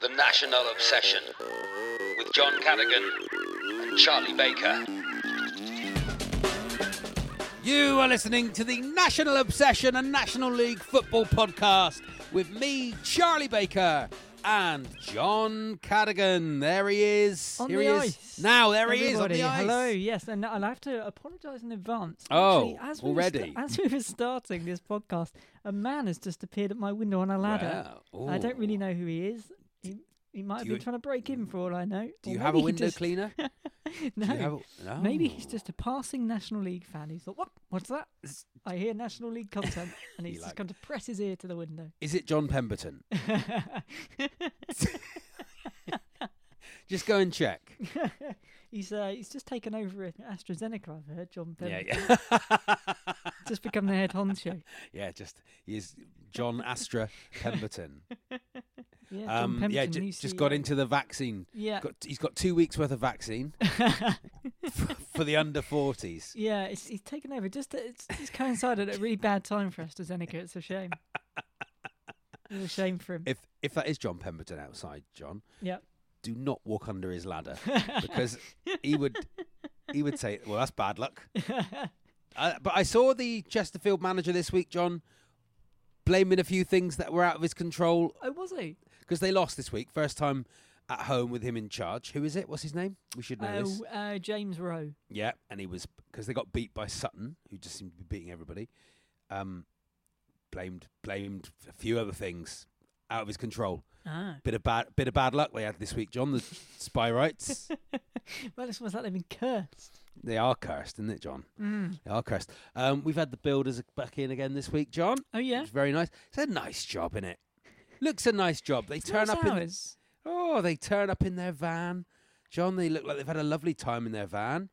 The National Obsession with John Cadigan and Charlie Baker. You are listening to the National Obsession and National League Football Podcast with me, Charlie Baker, and John Cadigan. There he is. On Here the he is. ice. Now, there he is on the ice. Hello, yes, and, and I have to apologise in advance. Oh, Actually, as we were sta- already? as we were starting this podcast, a man has just appeared at my window on a ladder. Wow. I don't really know who he is. He, he might have you- been trying to break in for all I know. Do you have a window just- cleaner? no. Do you have a- no. Maybe he's just a passing National League fan. He's thought, what? What's that? I hear National League content. And He he's like- just come to press his ear to the window. Is it John Pemberton? Just go and check. he's uh, he's just taken over at AstraZeneca, I've heard, John Yeah, Pemberton. yeah. just become the head honcho. yeah, just he is John Astra Pemberton. Yeah, John Um, Pemberton, yeah, new just got CEO. into the vaccine. Yeah. Got, he's got two weeks worth of vaccine for the under 40s. Yeah, it's, he's taken over. Just it's, it's coincided at a really bad time for AstraZeneca. It's a shame. It's a shame for him. If if that is John Pemberton outside, John, yeah. do not walk under his ladder because he would he would say, "Well, that's bad luck." Uh, but I saw the Chesterfield manager this week, John, blaming a few things that were out of his control oh, was he? Because they lost this week. First time at home with him in charge. Who is it? What's his name? We should know this. Oh, uh, James Rowe. Yeah, and he was because they got beat by Sutton, who just seemed to be beating everybody. Um, blamed blamed a few other things out of his control. Ah. Bit of bad bit of bad luck they had this week, John. The Spireites. Well, it's almost like they've been cursed. They are cursed, isn't it, John? Mm. They are cursed. Um, we've had the builders back in again this week, John. Oh, yeah? It's very nice. It's a nice job, is it? Looks a nice job. They turn nice up in. hours. Oh, they turn up in their van, John. They look like they've had a lovely time in their van,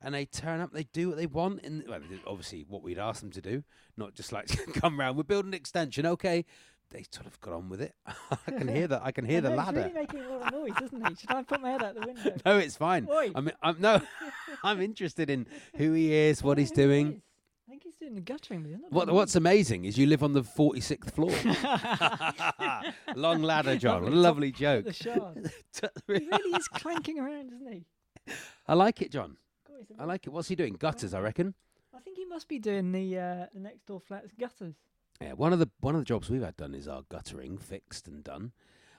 and they turn up. They do what they want, and well, obviously what we'd ask them to do, not just like come round. We're building an extension, okay? They sort of got on with it. I can hear that. I can hear the ladder. He's really making a lot of noise, isn't he? Should I put my head out the window? No, it's fine. Oi. I mean, I'm no, I'm interested in who he is, what he's I don't know who he doing. Is. I think he's doing the guttering. but he's not What What's amazing is you live on the 46th floor. Long ladder, John. What lovely joke. the shard. he really is clanking around, isn't he? I like it, John. God, he's like it. What's he doing? Gutters, I reckon. I think he must be doing the uh, the next door flats gutters. Yeah, one of the one of the jobs we've had done is our guttering fixed and done,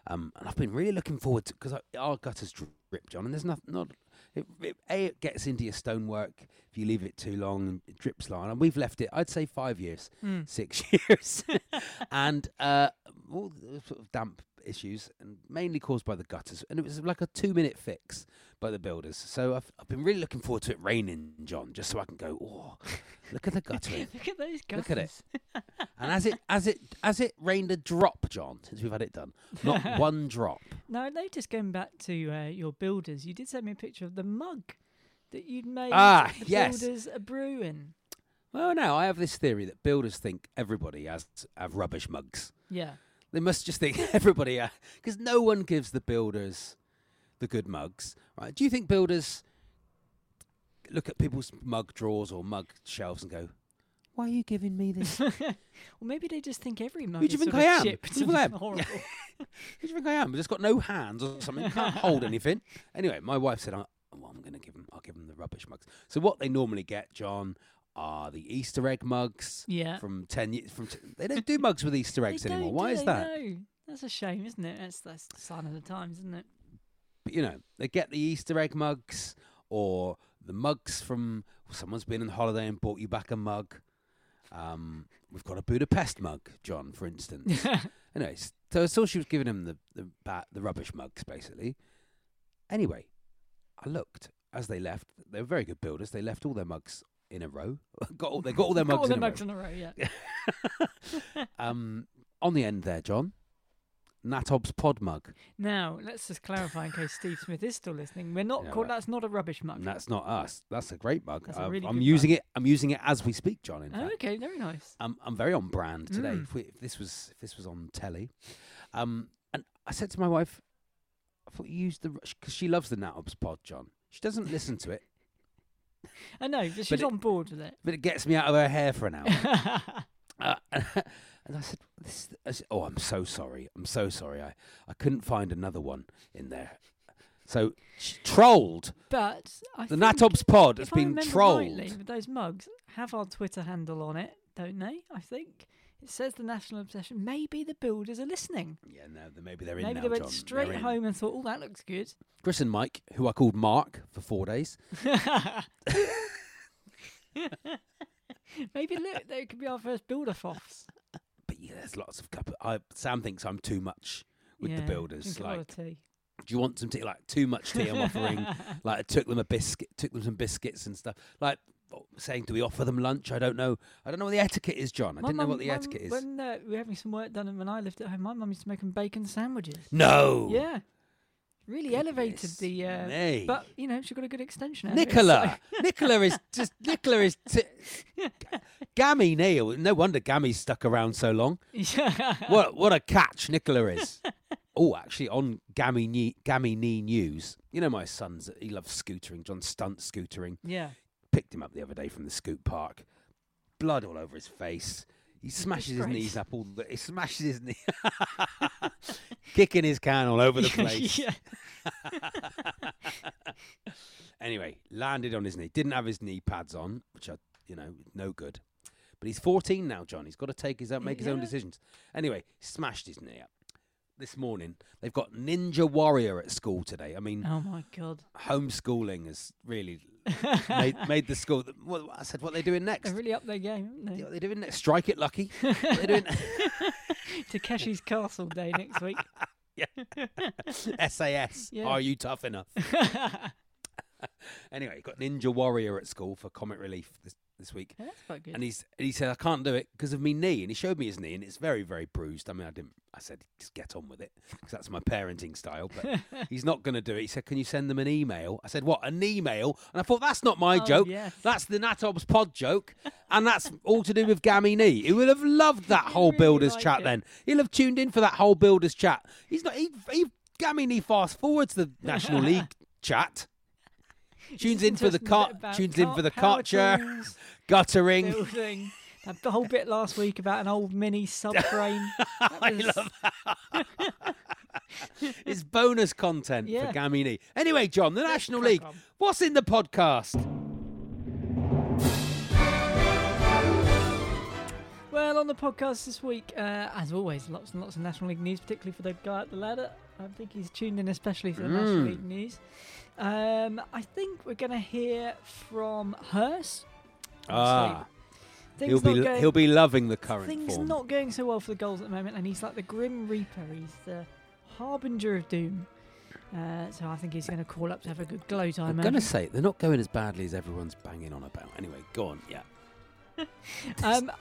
um, and I've been really looking forward to because our gutters drip, John, and there's not not it, it, a it gets into your stonework if you leave it too long and it drips long, and we've left it I'd say five years, Mm. six years, and uh, all the sort of damp issues and mainly caused by the gutters, and it was like a two minute fix by the builders. So I've I've been really looking forward to it raining, John, just so I can go oh look at the guttering. Look at those gutters. Look at it. And as it as it as it rained a drop, John, since we've had it done, not one drop. Now I noticed going back to uh, your builders, you did send me a picture of the mug that you'd made. Ah, the yes. Builders a brewing. Well, now I have this theory that builders think everybody has have rubbish mugs. Yeah. They must just think everybody, uh, because no one gives the builders the good mugs, right? Do you think builders look at people's mug drawers or mug shelves and go, "Why are you giving me this? Well, maybe they just think every mug do you is think sort I of am? chipped Who do you think I am? Who do you think I am? I've just got no hands or something. Can't hold anything." Anyway, my wife said, "I- well, "I'm going to give them. I'll give them the rubbish mugs." So what they normally get, John, are the Easter egg mugs Yeah. from ten years. From t- they don't do mugs with Easter eggs anymore. Why is that? No. That's a shame, isn't it? That's that's the sign of the times, isn't it? But, you know, they get the Easter egg mugs or the mugs from someone's been on holiday and bought you back a mug. Um, we've got a Budapest mug, John, for instance. Anyways, so I saw she was giving him the the, ba- the rubbish mugs, basically. Anyway, I looked as they left. They were very good builders. They left all their mugs in a row. got all, they got all their Got mugs all in the a mugs row. in a row, yeah. um, on the end there, John. Natob's pod mug. Now, let's just clarify in case Steve Smith is still listening. We're not Yeah, called. That's not a rubbish mug. That's not us. That's a great mug. A I've- really I'm using mug. it. I'm using it as we speak, John. In Oh, fact, okay, very nice. I'm I'm very on brand today. Mm. If, we, if this was if this was on telly, um, and I said to my wife, I thought you used the because she loves the Natob's pod, John. She doesn't listen to it, I know, but she's it- on board with it. but it gets me out of her hair for an hour. Uh, and I said, this, I said, "Oh, I'm so sorry. I'm so sorry. I, I couldn't find another one in there." So trolled. but I The Natob's pod has been trolled. rightly, those mugs have our Twitter handle on it, don't they? I think it says the national obsession. Maybe the builders are listening. Yeah, no, th- maybe they're in Maybe now, they went John. straight They're in. home and thought, "Oh, that looks good." Chris and Mike, who I called Mark for four days. Maybe look, they could be our first builder foffs. But yeah, there's lots of couple. I, Sam thinks I'm too much with the builders. drink a lot of Like, tea. do you want some tea? Like too much tea I'm offering. Like I took them a biscuit, took them some biscuits and stuff. Like saying, do we offer them lunch? I don't know. I don't know what the etiquette is, John. I My didn't know mum- what the my etiquette is. When uh, we were having some work done, and when I lived at home, my mum used to make them bacon sandwiches. no. Yeah, really elevated Goodness the. Uh, me. but you know, she got a good extension. out of it, Nicola, Nicola is just Nicola is. T- Gammy Neil. No wonder Gammy's stuck around so long. Yeah. what what a catch Nicola is. oh, actually, on Gammy Knee, Gammy Knee News, you know my son's he loves scootering. John stunt scootering. Yeah. Picked him up the other day from the scoop park. Blood all over his face. He smashes his knees up all. The, he smashes his knee, kicking his can all over the place. anyway, landed on his knee. Didn't have his knee pads on, which are you know no good. But he's 14 now, John. He's got to take his own, make his own decisions. Anyway, smashed his knee up. This morning, they've got Ninja Warrior at school today. I mean, Oh my god. homeschooling has really made, made the school. What, I said, what are they doing next? They're really up their game, aren't Yeah, what are they doing next? Strike it, Lucky. They doing? Takeshi's Castle Day next week. yeah. SAS. Yeah. Are you tough enough? anyway, got Ninja Warrior at school for comic relief this, this week. Yeah, that's quite good. And he's and he said I can't do it because of me knee, and he showed me his knee, and it's very very bruised. I mean, I didn't. I said just get on with it because that's my parenting style. But he's not going to do it. He said, "Can you send them an email?" I said, "What an email?" And I thought that's not my Oh, joke. yes. That's the Natob's pod joke, and that's all to do with Gammy knee. He would have loved that whole really builders chat. it. Then he'll have tuned in for that whole builders chat. He's not. He, he Gammy knee fast forwards the National League chat. Tunes in for the cart. Tunes in for the culture, guttering. building. That whole bit last week about an old mini subframe. That I was- love it's bonus content Yeah. for Gamini. Anyway, John, the National League. on. What's in the podcast? Well, on the podcast this week, uh, as always, lots and lots of National League news, particularly for the guy at the ladder. I think he's tuned in especially for the National Mm. League news. Um, I think we're going to hear from Hearse. Ah, Things he'll be going, he'll be loving the current things form. not going so well for the Gulls at the moment, and he's like the Grim Reaper. He's the harbinger of doom. Uh, so I think he's going to call up to have a good glow time. I'm eh? going to say they're not going as badly as everyone's banging on about. Anyway, go on. Yeah. Um,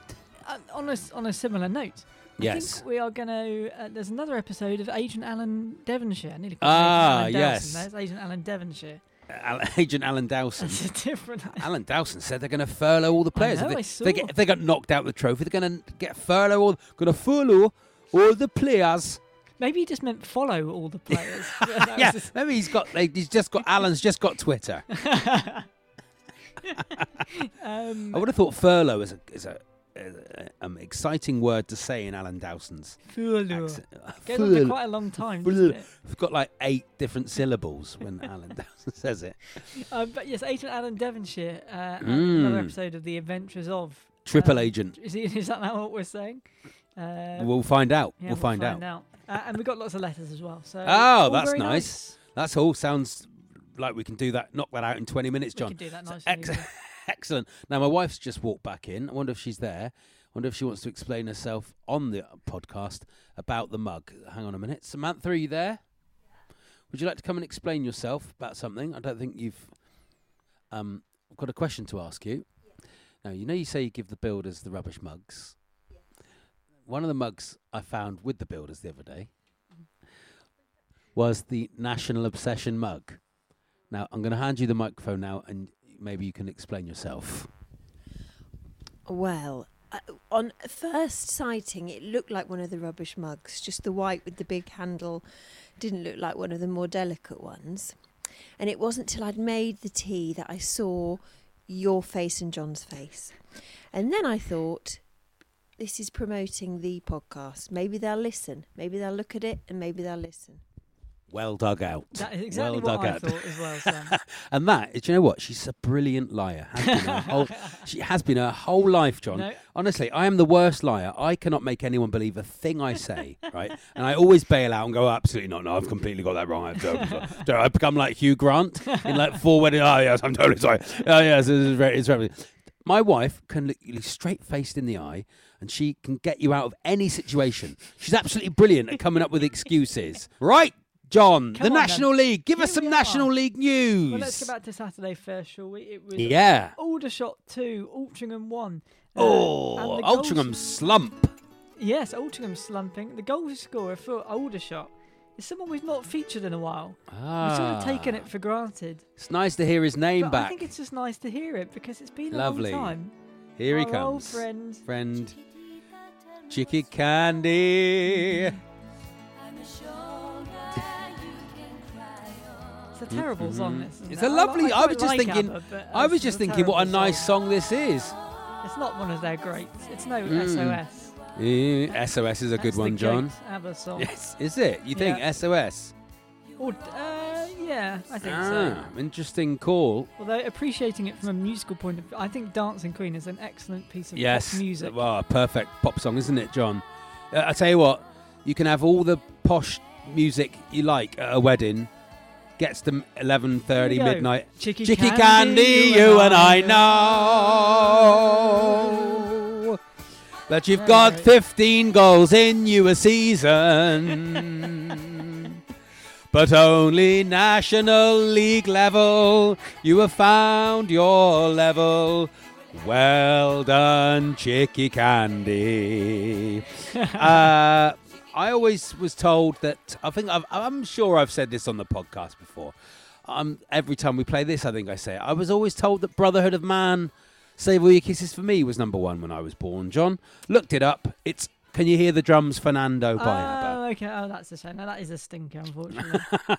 uh, on a on a similar note, Yes. think we are going to. Uh, there's another episode of Agent Alan Devonshire. I nearly Ah, Agent Alan Dowson. yes. There's Agent Alan Devonshire. Al- Agent Alan Dowson. That's a different. Alan Dowson said they're going to furlough all the players. know, if, I they, saw. they get, if they got knocked out of the trophy, they're going to get furlough all. Going to furlough all the players. Maybe he just meant follow all the players. Yeah, just- maybe he's got. Like, he's just got. Alan's just got Twitter. um, I would have thought furlough is a is a, a, um, exciting word to say in Alan Dowson's accent. Goes on for quite a long time? It's got like eight different syllables when Alan Dowson says it. Um, but yes, Agent Alan Devonshire, uh, and another Mm. episode of The Adventures of. Triple um, agent. Is, he, is that now what we're saying? Uh, We'll find out. yeah, we'll find, out. Uh, and we've got lots of letters as well. So Oh, that's very nice. That's all. Sounds like we can do that. Knock that out in twenty minutes, John. We can do that So ex-. Excellent. Now my wife's just walked back in. I wonder if she's there. I wonder if she wants to explain herself on the podcast about the mug. Hang on a minute, Samantha, are you there? Would you like to come and explain yourself about something? I don't think you've. Um, I've got a question to ask you. Now you know you say you give the builders the rubbish mugs. One of the mugs I found with the builders the other day was the National Obsession mug. Now I'm going to hand you the microphone now, and maybe you can explain yourself. Well, uh, on first sighting, it looked like one of the rubbish mugs. Just the white with the big handle didn't look like one of the more delicate ones. And it wasn't till I'd made the tea that I saw your face and John's face. And then I thought, this is promoting the podcast. Maybe they'll listen. Maybe they'll look at it and maybe they'll listen. Well dug out. That is exactly well what dug I out. thought as well, Sam. and that, do you know what? She's a brilliant liar. Has been whole, she has been her whole life, John. No. Honestly, I am the worst liar. I cannot make anyone believe a thing I say, right? And I always bail out and go, absolutely not. No, I've completely got that wrong. I've, I've, I've become like Hugh Grant in like four weddings. Oh, yes, I'm totally sorry. Oh, yes, this is very, it's very. My wife can look you straight faced in the eye and she can get you out of any situation. She's absolutely brilliant at coming up with excuses. Right, John, Come the on then. National League. Give us some National are. League news. well, let's go back to Saturday first, shall we? It was Yeah. Aldershot 2, Altrincham 1. Uh, Oh, the goals- Altrincham slump. Yes, Altrincham slumping. The goal scorer for Aldershot is someone we've not featured in a while. We've sort of taken Ah. it for granted. It's nice to hear his name But I think it's just nice to hear it because it's been Lovely. a long time. Here he Our old comes. friend. Friend. Chicky Candy. It's a terrible song. This, Mm-hmm. It's it? a I li- lovely. I, quite was just like thinking. ABBA, but I was just thinking what a nice song this is. It's not one of their greats. It's no Mm. SOS. SOS is a good That's the one, John. great ABBA song. Yes, is it? You think Yeah. SOS? Or, uh, yeah, I think so. Ah, interesting call. Although appreciating it from a musical point of view, I think Dancing Queen is an excellent piece of Yes. pop music. Well, a perfect pop song, isn't it, John? Uh, I tell you what, you can have all the posh music you like at a wedding. Gets to eleven thirty Here we go. midnight. Chicky Chicky Candy, Candy, you and I know. But you've Right, got right. 15 goals in you a season. but only National League level. You have found your level. Well done, Chicky Candy. uh, I always was told that I think I've, I'm sure I've said this on the podcast before. Um, every time we play this, I think I say it. I was always told that Brotherhood of Man, Save All Your Kisses for Me was number one when I was born. John looked it up. It's Can You Hear the Drums, Fernando by ABBA. Oh, okay. Oh, that's a shame. No, that is a stinker, unfortunately. uh,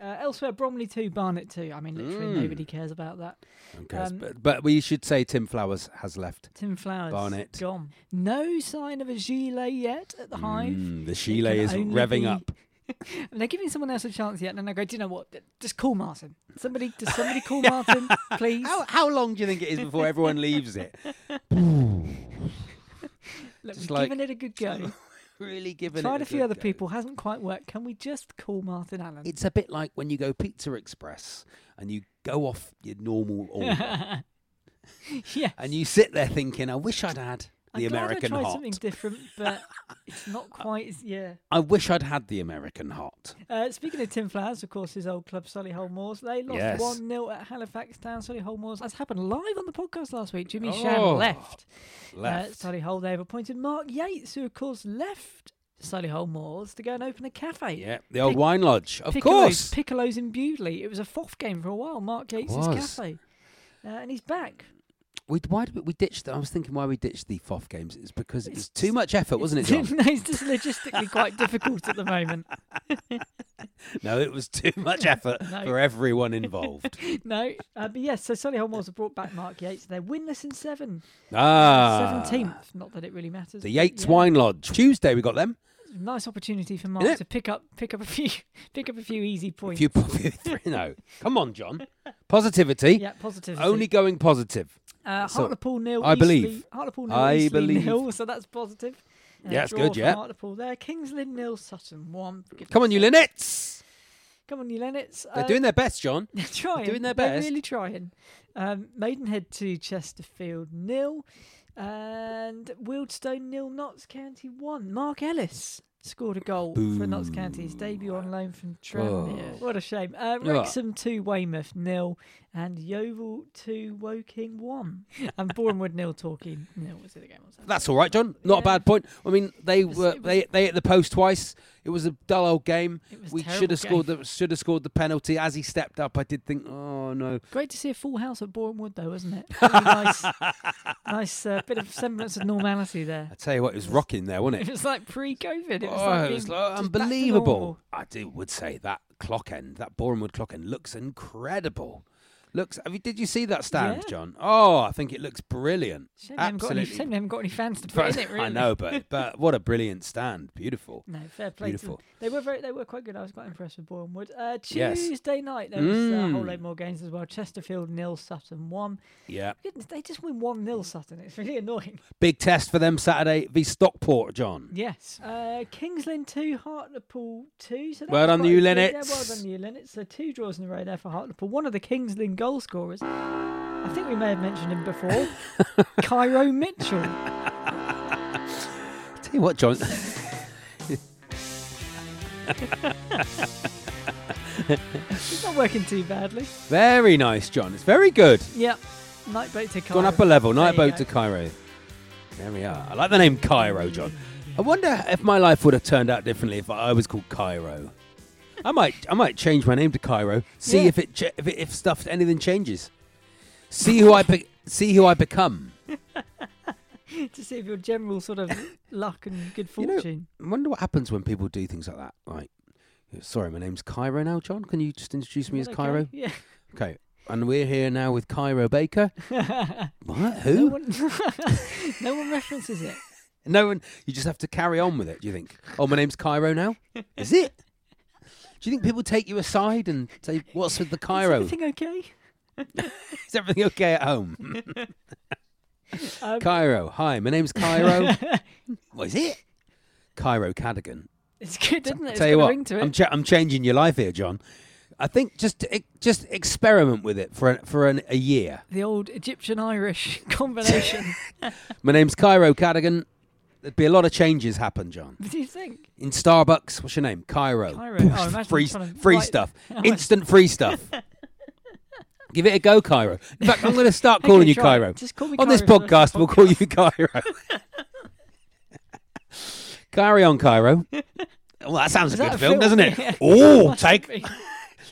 elsewhere, Bromley 2, Barnet 2. I mean, literally Mm. nobody cares about that. Okay, um, but, but we should say Tim Flowers has left. Tim Flowers. Barnet. Gone. No sign of a gilet yet at the Hive. Mm, the Sheila can is only revving be- up. And they're giving someone else a chance yet, and then I go, do you know what? Just call Martin. Somebody, does somebody call Martin, please? How, how long do you think it is before everyone leaves it? Look, just we've like- given it a good go. Really giving Tried it a few other go. people, hasn't quite worked. Can we just call Martin Allen? It's a bit like when you go Pizza Express and you go off your normal order yes. and you sit there thinking, I wish I'd had the I'm glad American I tried hot. something different, but it's not quite as yeah. I wish I'd had the American hot. Uh, speaking of Tim Flowers, of course, his old club, Solihull Moors, they lost Yes. 1 0 at Halifax Town. Solihull Moors, as happened live on the podcast last week. Jimmy Oh, Shan left. Left. Uh, Solihull, they've appointed Mark Yates, who, of course, left Solihull Moors to go and open a cafe. Yeah, the old Pic- wine lodge, of Piccolo's, course. Piccolo's in Bewdley. It was a FOF game for a while. Mark Yates' cafe, uh, and he's back. We why did we, we ditched? I was thinking why we ditched the FOF games. It's because it was It's- too much effort, wasn't it, John? no, it's just logistically quite difficult at the moment. no, it was too much effort No. for everyone involved. no, uh, but yes. So Solihull Moors have brought back Mark Yates. They're winless in seven. ah, Seventeenth. Not that it really matters. The Yates yeah. Wine Lodge. Tuesday we got them. Nice opportunity for Mark to pick up pick up a few pick up a few easy A points. few, few three, no, come on, John. Positivity. yeah, positive. Only going positive. Uh, So, Hartlepool nil. I Eastleigh- believe. Hartlepool nil. I Eastleigh believe. nil. So that's positive. Uh, Yeah, that's good, yeah. Hartlepool there. Kings Lynn nil. Sutton one. goodness Come on, you. Linnets. Come on, you Linnets. They're Uh, doing their best, John. They're trying. doing their They're best. really trying. Um, Maidenhead to Chesterfield nil, and Wealdstone nil. Notts County one. Mark Ellis scored a goal for Notts County. His debut on loan from Tranmere. Oh. What a shame. Uh, Wrexham two. Weymouth nil, and Yeovil two. Woking one, and Bournemouth nil. Torquay nil. Was it the game Saturday? That's all right, John. Not a bad point. I mean, they was- were they they hit the post twice. It was a dull old game. Was We should have scored the should have scored the penalty as he stepped up. I did think, oh no. Great to see a full house at Bournemouth, though, wasn't it? Really nice, nice uh, bit of semblance of normality there. I tell you what, it was rocking there, wasn't It it? was like pre-COVID. It was oh, like, it was like just back to unbelievable. I do would say that clock end, that Bournemouth clock end, looks incredible. Looks. I mean, did you see that stand, Yeah. John? Oh, I think it looks brilliant. Shame they, haven't got any, Absolutely. shame haven't got any fans to put in it. Really. I know, but but what a brilliant stand. Beautiful. No, fair play. To Beautiful. them. They were very, they were quite good. I was quite impressed with Bournemouth. Uh, Yes. Tuesday night there was uh, a whole Mm. load more games as well. Chesterfield nil, Sutton one. Yeah. Goodness, they just win one 0 Sutton. It's really annoying. Big test for them Saturday v Stockport, John. Yes. Uh, Kings Lynn two, Hartlepool two. So that Well was done, quite you good. Yeah, Linnets. well done, you Linnets. So two draws in a row there for Hartlepool. One of the Kings Lynn goal scorers. I think we may have mentioned him before. Kairo Mitchell. Tell you what, John. He's not working too badly. very nice, John. It's very good. Yeah. Night boat to Cairo. Gone up a level. Night boat to Cairo. There we are. I like the name Cairo, John. I wonder if my life would have turned out differently if I was called Cairo. I might, I might change my name to Cairo. See Yeah. if it, ch- if, it, if stuff, anything changes. See who I, be- see who I become. to see if your general sort of luck and good You know- fortune. I wonder what happens when people do things like that. Like, sorry, my name's Cairo now, John. Can you just introduce me Is as that okay? Cairo? Yeah. Okay. And we're here now with Cairo Baker. What? No Who? one, no one references it. No one. You just have to carry on with it. Do you think? Oh, my name's Cairo now. Is it? Do you think people take you aside and say, "What's with the Is Cairo? everything okay? Is everything okay at home?" Um, Cairo. Hi, my name's Cairo. what is it? Cairo Cadigan. it's good, isn't it? It's Tell you what. I'm, cha- I'm changing your life here, John. I think just just experiment with it for an, for an, a year. the old Egyptian Irish combination. My name's Cairo Cadigan. There'd be a lot of changes happen, John. what do you think? In Starbucks, what's your name? Cairo. Cairo. Oh, imagine free trying to free write- stuff. Oh, Instant free stuff. Give it a go, Cairo. In fact, I'm going to start Okay, calling you try it. Cairo. Just call me On this Cairo for the podcast, we'll call you Cairo. Carry on, Cairo. Well, that sounds Is a that good a film, film? doesn't it? Yeah. Oh, Must take. be.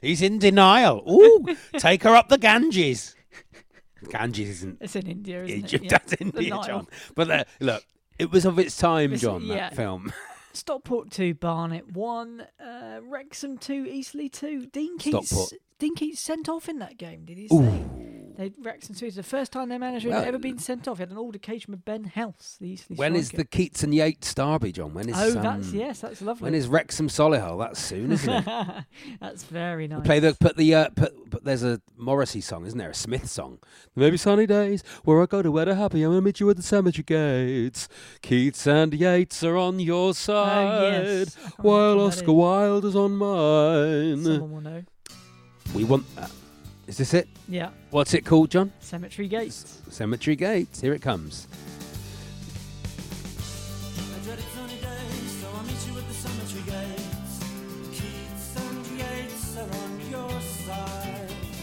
He's in denial. Ooh, take her up the Ganges. Ganges isn't It's in India, isn't Egypt, it? Yeah. that's The India, Nile. John. But uh, look, it was of its time, It's- John. yeah. That film. Stockport 2, Barnet 1, uh, Wrexham 2, Eastleigh 2. Dean Keats, Stockport. Dean Keats sent off in that game, did he say? They, Wrexham 2 is the first time their manager Well, had ever been sent off. He had an altercation with Ben House, the Eastleigh When is the. Keats and Yates Derby, John? When is Oh, that's, um, yes, that's lovely. When is Wrexham Solihull? That's soon, isn't it? that's very nice. Play the put the uh, put, put there's a Morrissey song, isn't there? A Smith song. Maybe sunny days where I go to where to happy. I'm gonna meet you at the cemetery gates. Keats and Yates are on your side, Oh, yes. While remember what that Oscar. Wilde is on mine. Someone will know. We want that. Is this it? Yeah, What's it called, John? Cemetery Gates. Cemetery Gates. Here it comes.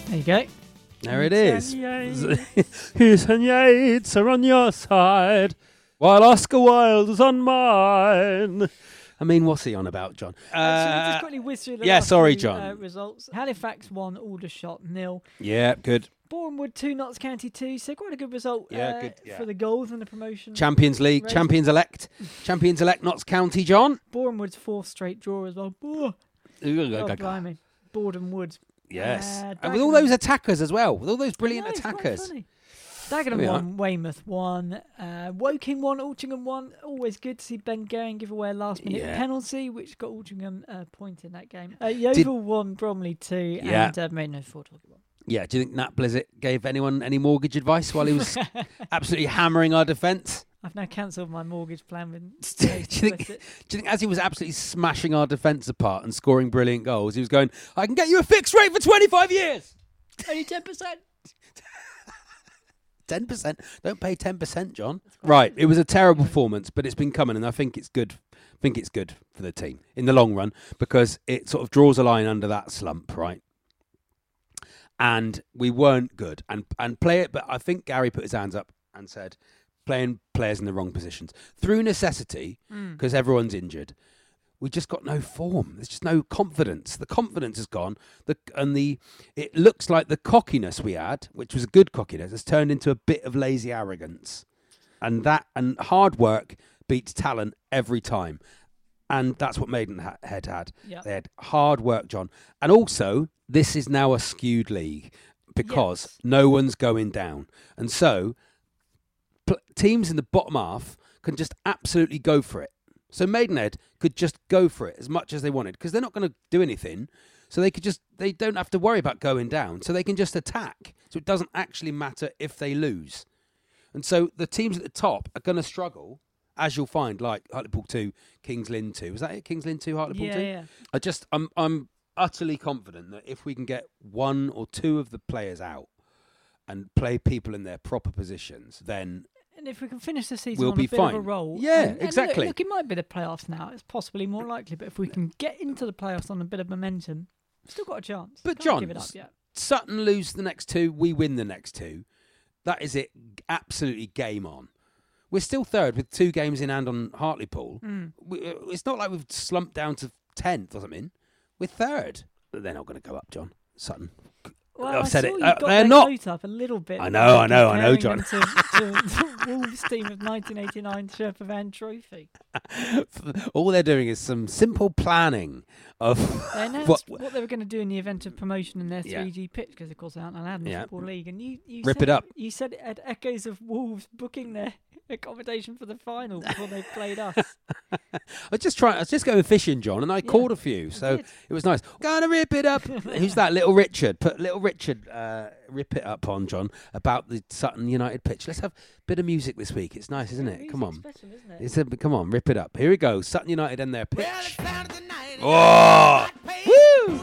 There you go. There it is. Keats is. and Yates. Keats and Yates are on your side, while Oscar Wilde is on mine. I mean, what's he on about, John? Uh, Uh, just quickly whiz through the yeah, last sorry, few, John. Uh, results. Halifax one, Aldershot nil. yeah, good. Bournemouth two, Notts County two. So quite a good result. Yeah, uh, good, yeah. for the Gulls and the promotion. Champions League, champions elect, champions elect, Notts County, John. Bournemouth's fourth straight draw as well. Oh, God, blimey. Boreham Wood. Yes, Uh, and with all Dagenham- those attackers as well, with all those brilliant I know, it's quite attackers. funny. Dagenham are. Weymouth won, uh, Woking won, Altrincham won. Always good to see Ben Goering give away a last minute Yeah. penalty, which got Altrincham a point in that game. Uh, Yeovil won, Bromley two, Yeah. and uh, Maidenhead Ford won. Yeah, do you think Nat Blissett gave anyone any mortgage advice while he was absolutely hammering our defence? I've now cancelled my mortgage plan with. do, you think, do you think as he was absolutely smashing our defence apart and scoring brilliant goals, he was going, I can get you a fixed rate for 25 years? Only ten percent. 10%. Don't pay 10%, John. Right, it was a terrible performance, but it's been coming, and I think it's good. I think it's good for the team in the long run because it sort of draws a line under that slump, right? And we weren't good, and and play it. But I think Gary put his hands up and said, playing players in the wrong positions through necessity hmm. because everyone's injured. We just got no form. There's just no confidence. The confidence is gone. The and the it looks like the cockiness we had, which was a good cockiness, has turned into a bit of lazy arrogance. And that and hard work beats talent every time. And that's what Maidenhead had. Yeah. They had hard work, John. And also, this is now a skewed league because Yes. no one's going down. And so pl- teams in the bottom half can just absolutely go for it. So Maidenhead could just go for it as much as they wanted because they're not going to do anything. So they could just they don't have to worry about going down. So they can just attack. So it doesn't actually matter if they lose. And so the teams at the top are going to struggle, as you'll find, like Hartlepool two, Kings Lynn two. Was that it? Kings Lynn two, Hartlepool Yeah, two. yeah. I just I'm I'm utterly confident that if we can get one or two of the players out and play people in their proper positions, then And if we can finish the season We'll on be a bit fine. of a roll, Yeah, and- and look- exactly. Look, it might be the playoffs now. It's possibly more likely, but if we can get into the playoffs on a bit of momentum, we've still got a chance. But Can't John, give it up yet. Sutton lose the next two, we win the next two. That is it. Absolutely game on. We're still third with two games in hand on Hartlepool. Mm. We, uh, it's not like we've slumped down to tenth or something. We're third. But they're not going to go up, John. Sutton. Well, I've I said it. You Uh, they're not. up a little bit. I know, I know, I know, John. To, to the Wolves team of 1989 Sherpa Van Trophy. All they're doing is some simple planning of what. what, they were going to do in the event of promotion in their 3G pitch because, of course, they aren't allowed in the Yeah. Football League. And you, you Rip said, it up. You said it had echoes of Wolves booking their accommodation for the final before they played us. I was just trying. I was just going fishing, John, and I Yeah, called a few, so did. it was nice. Gonna rip it up. Who's that? Little Richard. Put Little Richard. Uh, rip it up on John about the Sutton United pitch. Let's have a bit of music this week. It's nice, isn't it? Come on. special, isn't it? It's a, come on, rip it up. Here we go. Sutton United and their pitch. Oh, woo!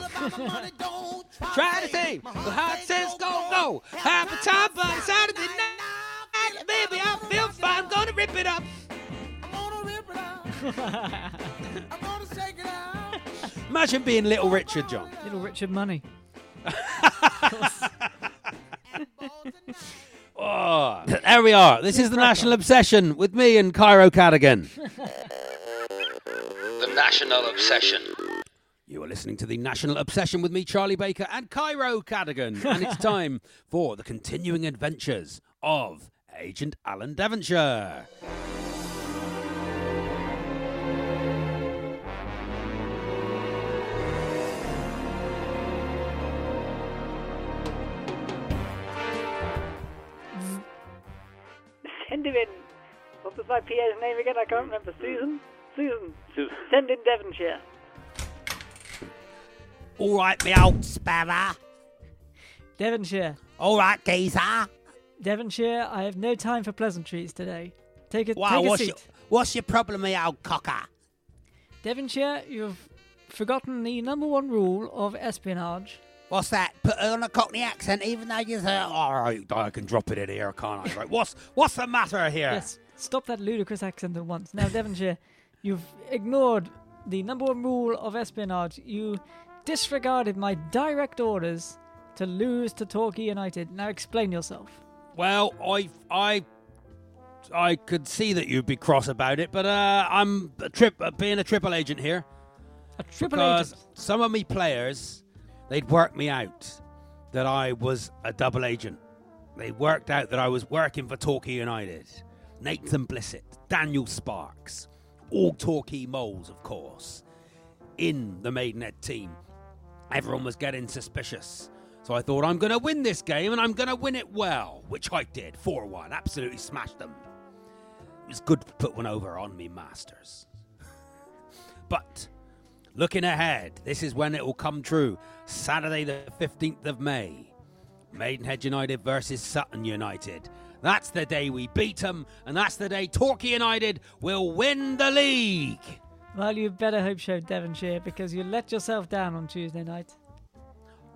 Try to say the heart says go go. Half a time, but Saturday night, baby, I feel fine. Gonna rip it up. Imagine being Little Richard, John. Little Richard Money. Oh, there we are. This is the National Obsession with me and Cairo Cadigan. The National Obsession. You are listening to the National Obsession with me, Charlie Baker, and Cairo Cadigan. And it's time for the continuing adventures of Agent Alan Devonshire. Send him in. What was my PA's name again? I can't remember. Susan? Susan. Send in Devonshire. All right, me old sparrow. Devonshire. All right, geezer. Devonshire, I have no time for pleasantries today. Take a, Wow, take a what's seat. your, what's your problem, me old cocker? Devonshire, you've forgotten the number one rule of espionage. What's that? Put it on a Cockney accent, even though you're there. All right, I can drop it in here, can't I? Right, what's what's the matter here? Yes, stop that ludicrous accent at once. Now, Devonshire, you've ignored the number one rule of espionage. You disregarded my direct orders to lose to Torquay United. Now, explain yourself. Well, I I I could see that you'd be cross about it, but uh, I'm a trip uh, being a triple agent here. A triple because agent. some of me players, they'd worked me out that I was a double agent. They worked out that I was working for Torquay United. Nathan Blissett, Daniel Sparks, all Torquay moles, of course, in the Maidenhead team. Everyone was getting suspicious. So I thought, I'm going to win this game and I'm going to win it well, which I did 4 1. Absolutely smashed them. It was good to put one over on me, Masters. but looking ahead, this is when it will come true. Saturday, the 15th of May. Maidenhead United versus Sutton United. That's the day we beat them, and that's the day Torquay United will win the league. Well, you better hope so, Devonshire, because you let yourself down on Tuesday night.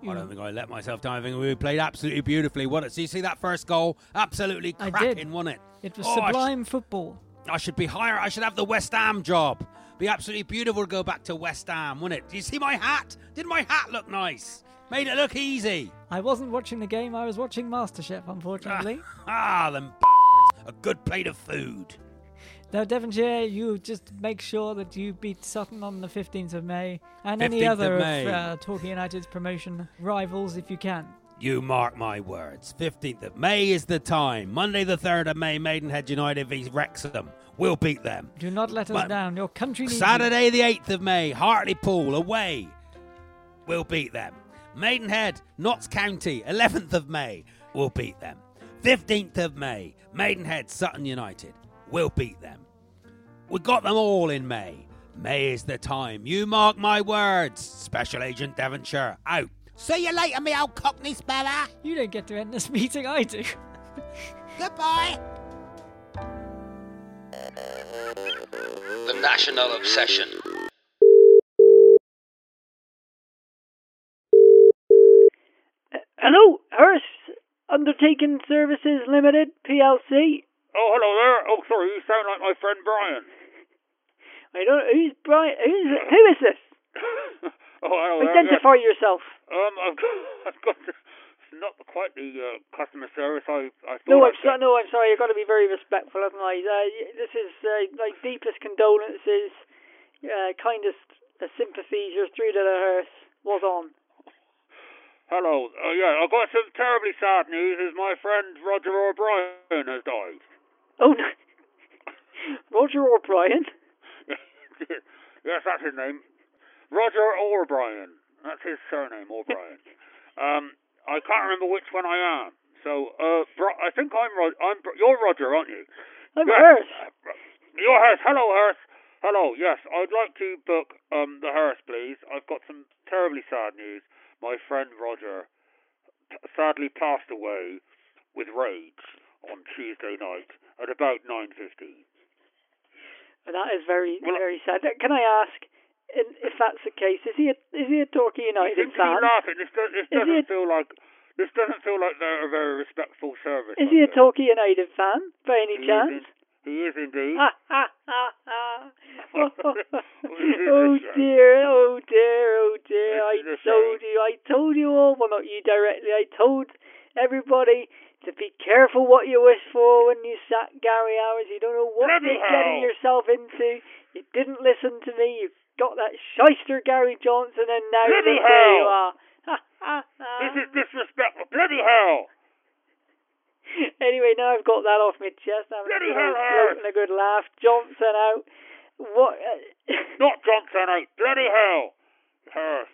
I don't think I let myself down. I think we played absolutely beautifully. What? It so you see that first goal? Absolutely I cracking, did. wasn't it? It was Oh, I sh- sublime football. I should be higher. I should have the West Ham job. Be absolutely beautiful to go back to West Ham, wouldn't it? Do you see my hat? Did my hat look nice? Made it look easy. I wasn't watching the game, I was watching MasterChef, unfortunately. Ah, them a good plate of food. Now, Devonshire, you just make sure that you beat Sutton on the 15th of May and any 15th other of May. uh, Torquay United's promotion rivals if you can. You mark my words. 15th of May is the time. Monday, the 3rd of May, Maidenhead United v Wrexham. We'll beat them. Do not let us But down. Your country needs. Saturday, the 8th of May, Hartlepool away. We'll beat them. Maidenhead, Notts County, 11th of May. We'll beat them. 15th of May, Maidenhead, Sutton United. We'll beat them. We got them all in May. May is the time. You mark my words. Special Agent Devonshire out. See you later, me old cockney sparrow. You don't get to end this meeting, I do. Goodbye. The National Obsession. Hello, Hearse Undertaking Services Limited, PLC. Oh, hello there. Oh, sorry, you sound like my friend Brian. I don't. Who's Brian? Who's who is this? oh. Identify yourself. Um, I've got, I've got not quite the uh, customer service I, I thought. No, I'm sorry. No, I'm sorry. You've got to be very respectful, haven't I? Uh, this is uh, like deepest condolences, uh, kindest uh, sympathies. You're through to the hearse. Was on. Hello. Uh, yeah, I've got some terribly sad news. Is my friend Roger O'Brien has died. Oh no, Roger O'Brien. yes, that's his name. Roger O'Brien. That's his surname, O'Brien. um, I can't remember which one I am. So, uh, Bro- I think I'm Roger. I'm Bro- you're Roger, aren't you? I'm Yes. Hearse. Your hearse. Hello, hearse. Hello. Yes, I'd like to book um the hearse, please. I've got some terribly sad news. My friend Roger p- sadly passed away with rage on Tuesday night at about nine fifteen. That is very, very sad. Can I ask, if that's the case, is he a, is he a Torquay United seem to be fan? laughing. This, does, this doesn't a- feel like this doesn't feel like they're a very respectful service. Is he a Torquay United fan by any He is chance? He is indeed. Ha ha ha ha! Oh, is oh shame. Uh, dear, oh dear, oh dear! I is told you, I told you all. Well, not you directly. I told everybody to be careful what you wish for when you sack Gary Owers. You don't know what you're getting yourself into. You didn't listen to me. You've got that shyster Gary Johnson, and now Bloody look where you are. This is disrespectful. Bloody hell! anyway, now I've got that off my chest. I'm Bloody a hell, and a good laugh. Johnson out. What? Uh, Not Johnson out. Bloody hell!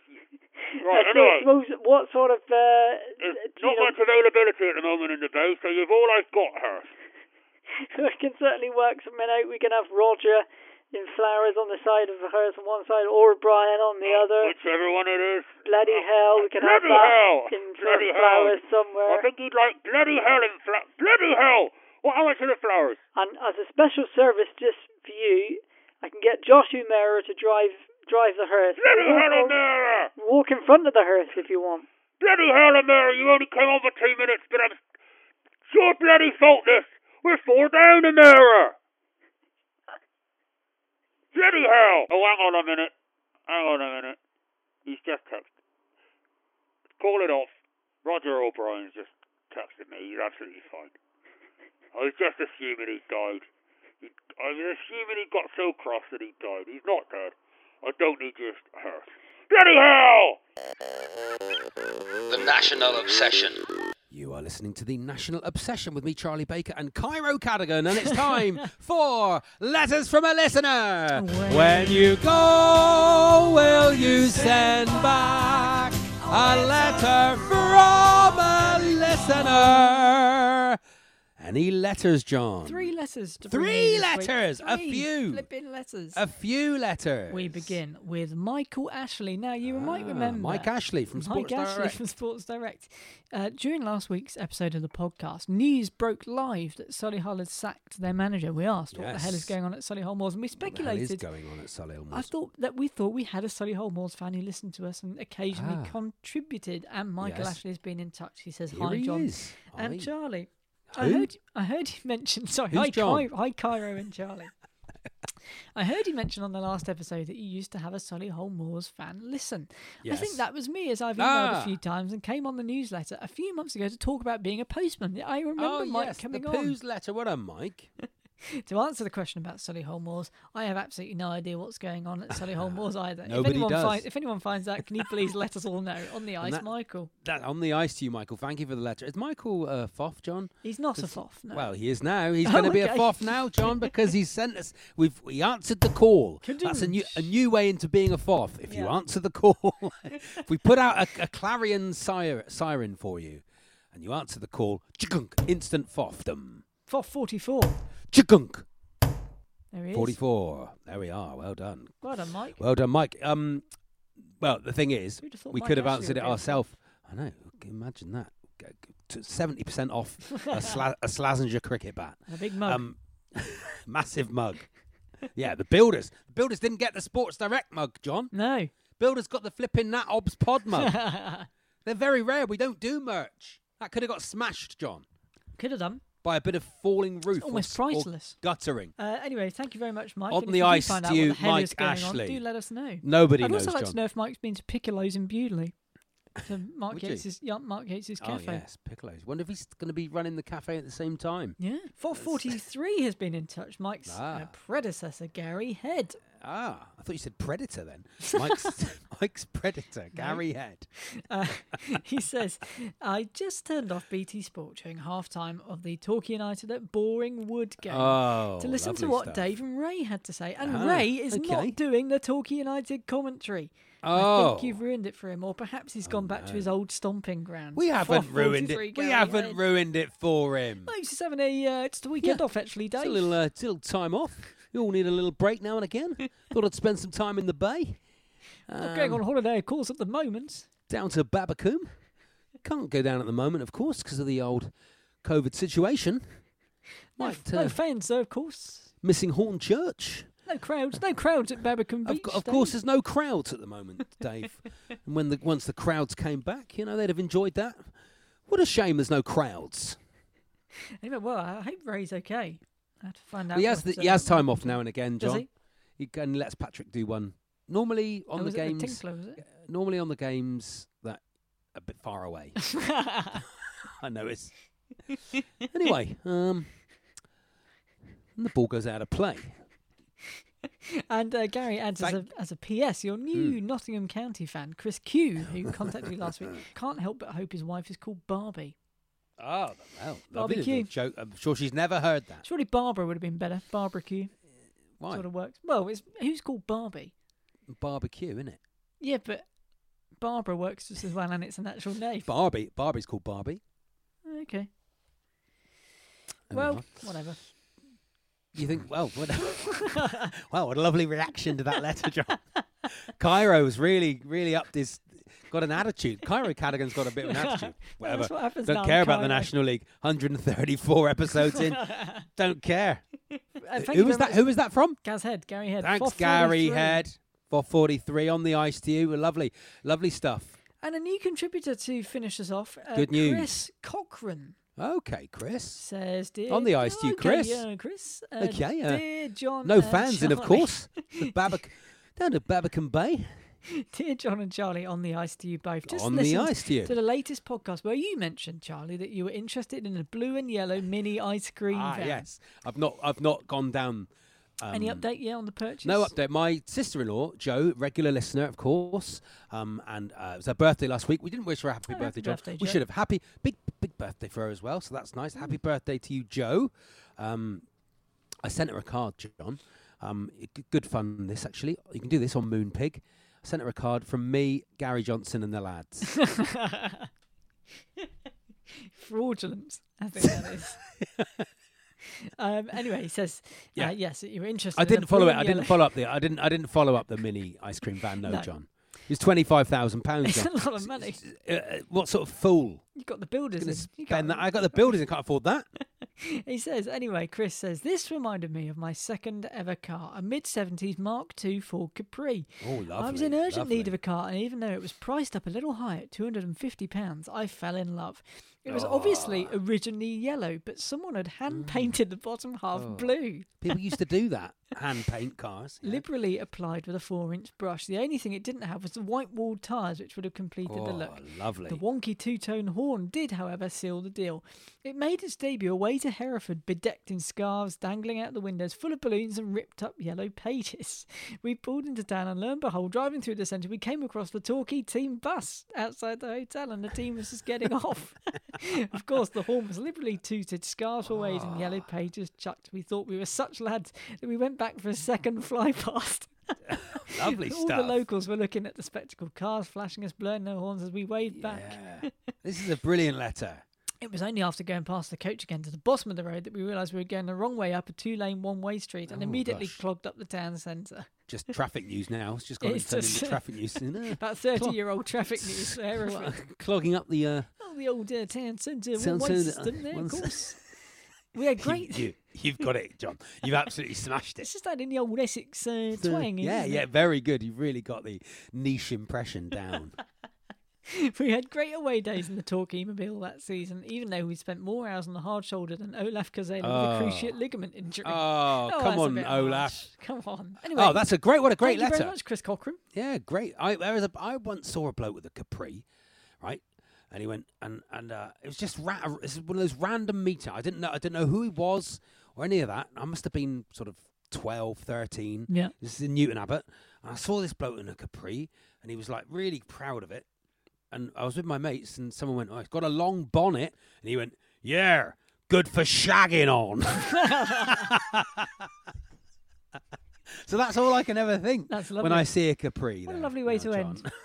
Right, anyway. what sort of uh, There's do you not know, much availability at the moment in the bay, so you've all I've got, Hearse. we can certainly work something out. We can have Roger in flowers on the side of the hearse on one side, or Brian on the other. Whichever one it is. Bloody hell, we can have Bloody that hell! in Bloody of hell! flowers somewhere. I think he'd like bloody hell in flowers. Bloody hell! What, how much are the flowers? And as a special service just for you, I can get Josh Umerah to drive drive the hearse. Bloody Walk hell, on- Umerah! Walk in front of the hearse if you want. Bloody hell, Umerah! You only came on for two minutes, but I'm sure bloody fault this. We're four down, Umerah! Bloody hell! Oh, hang on a minute. Hang on a minute. He's just texted. Call it off. Roger O'Brien's just texted me. He's absolutely fine. I was just assuming he died. He, I was assuming he got so cross that he died. He's not dead. I don't need your hearse. Anyhow! The National Obsession. You are listening to the National Obsession with me, Charlie Baker, and Cairo Cadigan, and it's time for Letters from a Listener. When you go, will you send back a letter from a listener? Any letters, John? Three letters. To Three bring in this week. letters, a few. Flipping letters. A few letters. We begin with Michael Ashley. Now, you might Ah, remember Mike Ashley from Sports Mike Sports Ashley Direct. from Sports Direct. Uh, during last week's episode of the podcast, news broke live that Solihull had sacked their manager. We asked what the hell is going on at Solihull Moors, and we What the hell speculated. is going on at Solihull I Moors? thought that we thought we had a Solihull Moors fan who listened to us and occasionally Ah. contributed. And Michael Yes. Ashley has been in touch. He says, Here "Hi, he John is. and Hi. Charlie." I Who? heard, I heard you mention. Sorry, Who's hi, John? Ky- hi, Cairo and Charlie. I heard you mention on the last episode that you used to have a Solihull Moors fan listen. I Yes. think that was me, as I've emailed Ah. a few times and came on the newsletter a few months ago to talk about being a postman. I remember oh, Mike yes, coming the on. Pooh's letter. What a Mike. To answer the question about Solihull Moors, I have absolutely no idea what's going on at Solihull Moors either. Nobody if anyone does. Finds, if anyone finds out, can you please let us all know on the ice, that- Michael? That on the ice to you, Michael. Thank you for the letter. Is Michael uh, Foff, John? He's not a foff. No. Well, he is now. He's Oh, going to be a Foff now, John, because he's sent us. We've we answered the call. That's a new a new way into being a Foff. If you answer the call, if we put out a, a clarion sire, siren for you, and you answer the call, instant Foffdom. Foff 44. Chikunk. There he is. 44. There we are. Well done. Well done, Mike. Well done, Mike. Um, well, the thing is, Who'd have thought we Mike could have Ashley answered would it be ourselves. I know. Imagine that. Seventy percent off a, sla- a Slazenger cricket bat. A big mug. Um, massive mug. Yeah, the builders. The builders didn't get the Sports Direct mug, John. No. Builders got the flipping Nat Obs Pod mug. They're very rare. We don't do merch. That could have got smashed, John, Could have done. By a bit of falling roof. or almost or priceless. guttering. Uh, anyway, thank you very much, Mike. On and if the ice find to out you, what the hell is Mike going Ashley. On, do let us know. Nobody I'd knows, also like John. to know if Mike's been to Piccolo's in Bewdley. To Mark you? Yeah, Mark Yates's Oh cafe. yes, Piccolo's. Wonder if he's going to be running the cafe at the same time. Yeah. 443 has been in touch. Mike's uh, Ah. predecessor, Gary Head. Ah, I thought you said Predator then. Mike's, Mike's Predator, Gary Head. Uh, he says, I just turned off BT Sport during half time of the Torquay United at Boreham Wood game Oh, to listen to what stuff. Dave and Ray had to say. And Ah, Ray is okay. not doing the Torquay United commentary. I Oh. think you've ruined it for him, or perhaps he's gone back to his old stomping ground. We haven't ruined it. We haven't Head. ruined it for him. Oh, he's just having a. Uh, it's the weekend off, actually, Dave. It's a little, uh, a little time off. We all need a little break now and again. Thought I'd spend some time in the bay. Not going Um, on holiday, of course, at the moment. down to Babbacombe. Can't go down at the moment, of course, because of the old COVID situation. No, Might no uh, fans, though, of course. missing Hornchurch. No crowds. No crowds at Babbacombe Beach. Of, of course, there's no crowds at the moment, Dave. and when the once the crowds came back, you know they'd have enjoyed that. What a shame there's no crowds. Anyway, well, I hope Ray's okay. I have to find out. He has the, he uh, has time off now and again, Does John. he? He g- and lets Patrick do one. Normally on Oh, the was it the games, Tinkler, it? normally on the games that a bit far away. I know it's. Anyway, um, the ball goes out of play. And uh, Gary adds as a, as a PS, your new Hmm. Nottingham County fan, Chris Q, who contacted you last week, can't help but hope his wife is called Barbie. Oh, well, Barbecue. joke. I'm sure she's never heard that. Surely Barbara would have been better. Barbecue. Why? Sort of works. Well, it's, who's called Barbie? Barbecue, isn't it? Yeah, but Barbara works just as well, and it's an actual name. Barbie. Barbie's called Barbie. Okay. There well, are. whatever. You think, well, what, wow, what a lovely reaction to that letter, John. Cairo's really, really upped his, got an attitude. Cairo Cadigan's got a bit of an attitude. Whatever. that's what happens Don't now, care about the. National League. 134 episodes in. Don't care. Uh, thank Who you was very that? Who was that from? Gaz Head, Gary Head. Thanks, 443. Gary Head. 443 on the ice to you. Lovely, lovely stuff. And a new contributor to finish us off. Uh, Good news. Chris Cochran Okay, Chris. says, dear. On the ice to you, Okay, Chris. Yeah, Chris. Uh, Okay, yeah. dear John. No and fans in, of Charlie. course. The Babac- down to Babbacombe Bay. Dear John and Charlie, on the ice to you both. Just On the ice to you. To the latest podcast where you mentioned Charlie that you were interested in a blue and yellow mini ice cream Ah, van. yes. I've not. I've not gone down. Um, Any update? Yeah, on the purchase. No update. My sister-in-law, Joe, regular listener, of course, um, and uh, it was her birthday last week. We didn't wish her a happy Oh, birthday, happy Jo. birthday, We should have. Happy big big birthday for her as well. So that's nice. Happy birthday to you, Joe. Um, I sent her a card, John. Um, good fun. This actually, you can do this on Moonpig. I sent her a card from me, Gary Johnson, and the lads. Fraudulent, I think that is. um, anyway, he says, Yeah. uh, yes, you were interested. I didn't follow it. I didn't follow up the. I didn't. I didn't follow up the mini ice cream van. No, No. John. It was twenty five thousand pounds. It's a lot of money. Uh, what sort of fool? You got the builders. In. You spend that? I got the builders. I can't afford that. he says, anyway, Chris says, this reminded me of my second ever car, a mid 70s Mark II Ford Capri. Oh, lovely! I was in urgent lovely. need of a car, and even though it was priced up a little high at £250, I fell in love. It was obviously Ah. originally yellow, but someone had Mm. hand painted the bottom half Oh. blue. People used to do that. Hand paint cars. yeah. Liberally applied with a four inch brush. The only thing it didn't have was the white walled tyres, which would have completed the Oh, look. lovely. The wonky two tone horn did, however, seal the deal. It made its debut away to Hereford, bedecked in scarves, dangling out the windows, full of balloons and ripped up yellow pages. We pulled into town, and lo and behold, driving through the centre, we came across the Torquay team bus outside the hotel, and the team was just getting off. of course, the horn was liberally tooted, scarves were waved, and yellow ah. pages chucked. We thought we were such lads that we went back for a second fly past. Lovely All stuff. the locals were looking at the spectacle, cars flashing us, blowing their horns as we waved back. This is a brilliant letter. It was only after going past the coach again to the bottom of the road that we realised we were going the wrong way up a two lane one way street and Oh, immediately gosh. clogged up the town centre. Just traffic news now. It's just gone It's into just- traffic news. About 30 year old traffic news. Clogging up the. Uh, Oh, the old uh, town centre one way system there, of course. We had great. you, you, have got it, John. You've absolutely smashed it. It's just that in the old Essex uh, twang. yeah, yeah, it? very good. You've really got the niche impression down. We had great away days in the Torquay Mobile that season, even though we spent more hours on the hard shoulder than Olaf Kazela with a Oh. cruciate ligament injury. Oh, come on, Olaf. harsh. Come on. Anyway, oh, that's a great. What a great thank you letter. very much, Chris Cochran. Yeah, great. I there was a I once saw a bloke with a capri, right? And he went and and uh, it was just ra- this is one of those random meeting. I didn't know I didn't know who he was or any of that. I must have been sort of 12, 13. Yeah. This is in Newton Abbot. And I saw this bloke in a capri and he was like really proud of it. And I was with my mates and someone went, "Oh, he's got a long bonnet." And he went, "Yeah, good for shagging on." so that's all I can ever think That's when. I see a capri. What a lovely way now, to John. end.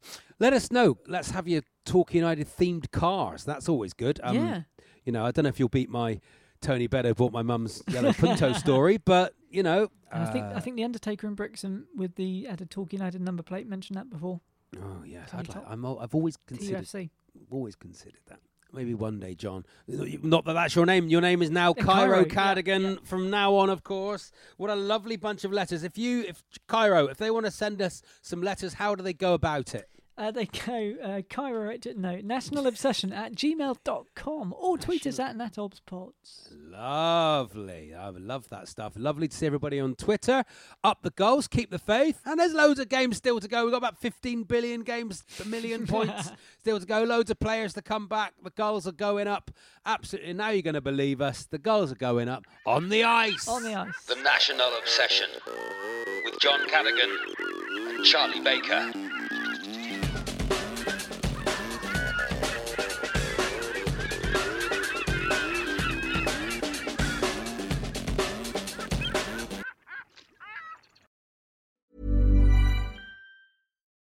Let us know. Let's have your Torquay United themed cars. That's always good. Um, Yeah. You know, I don't know if you'll beat my Tony Beddo bought my mum's yellow Punto story, but you know, And I think uh, I think the Undertaker in Brixham with the added Torquay United number plate mentioned that before. Oh yes, Tony I'd like. I'm, I've always considered. TUFC. Always considered that. Maybe one day, John. Not that that's your name. Your name is now Uh, Cairo Cairo, yeah, Cadigan from now on, of course. What a lovely bunch of letters. If you, if Cairo, if they want to send us some letters, how do they go about it? Uh, they go uh, Cairo at no national obsession at gmail.com or tweet us at natobspods. Lovely. I love that stuff. Lovely to see everybody on Twitter. Up the Gulls, keep the faith. And there's loads of games still to go. We've got about 15 billion games, a million points still to go. Loads of players to come back. The Gulls are going up. Absolutely. Now you're going to believe us. The Gulls are going up on the ice. On the ice. The National Obsession with John Cadigan and Charlie Baker.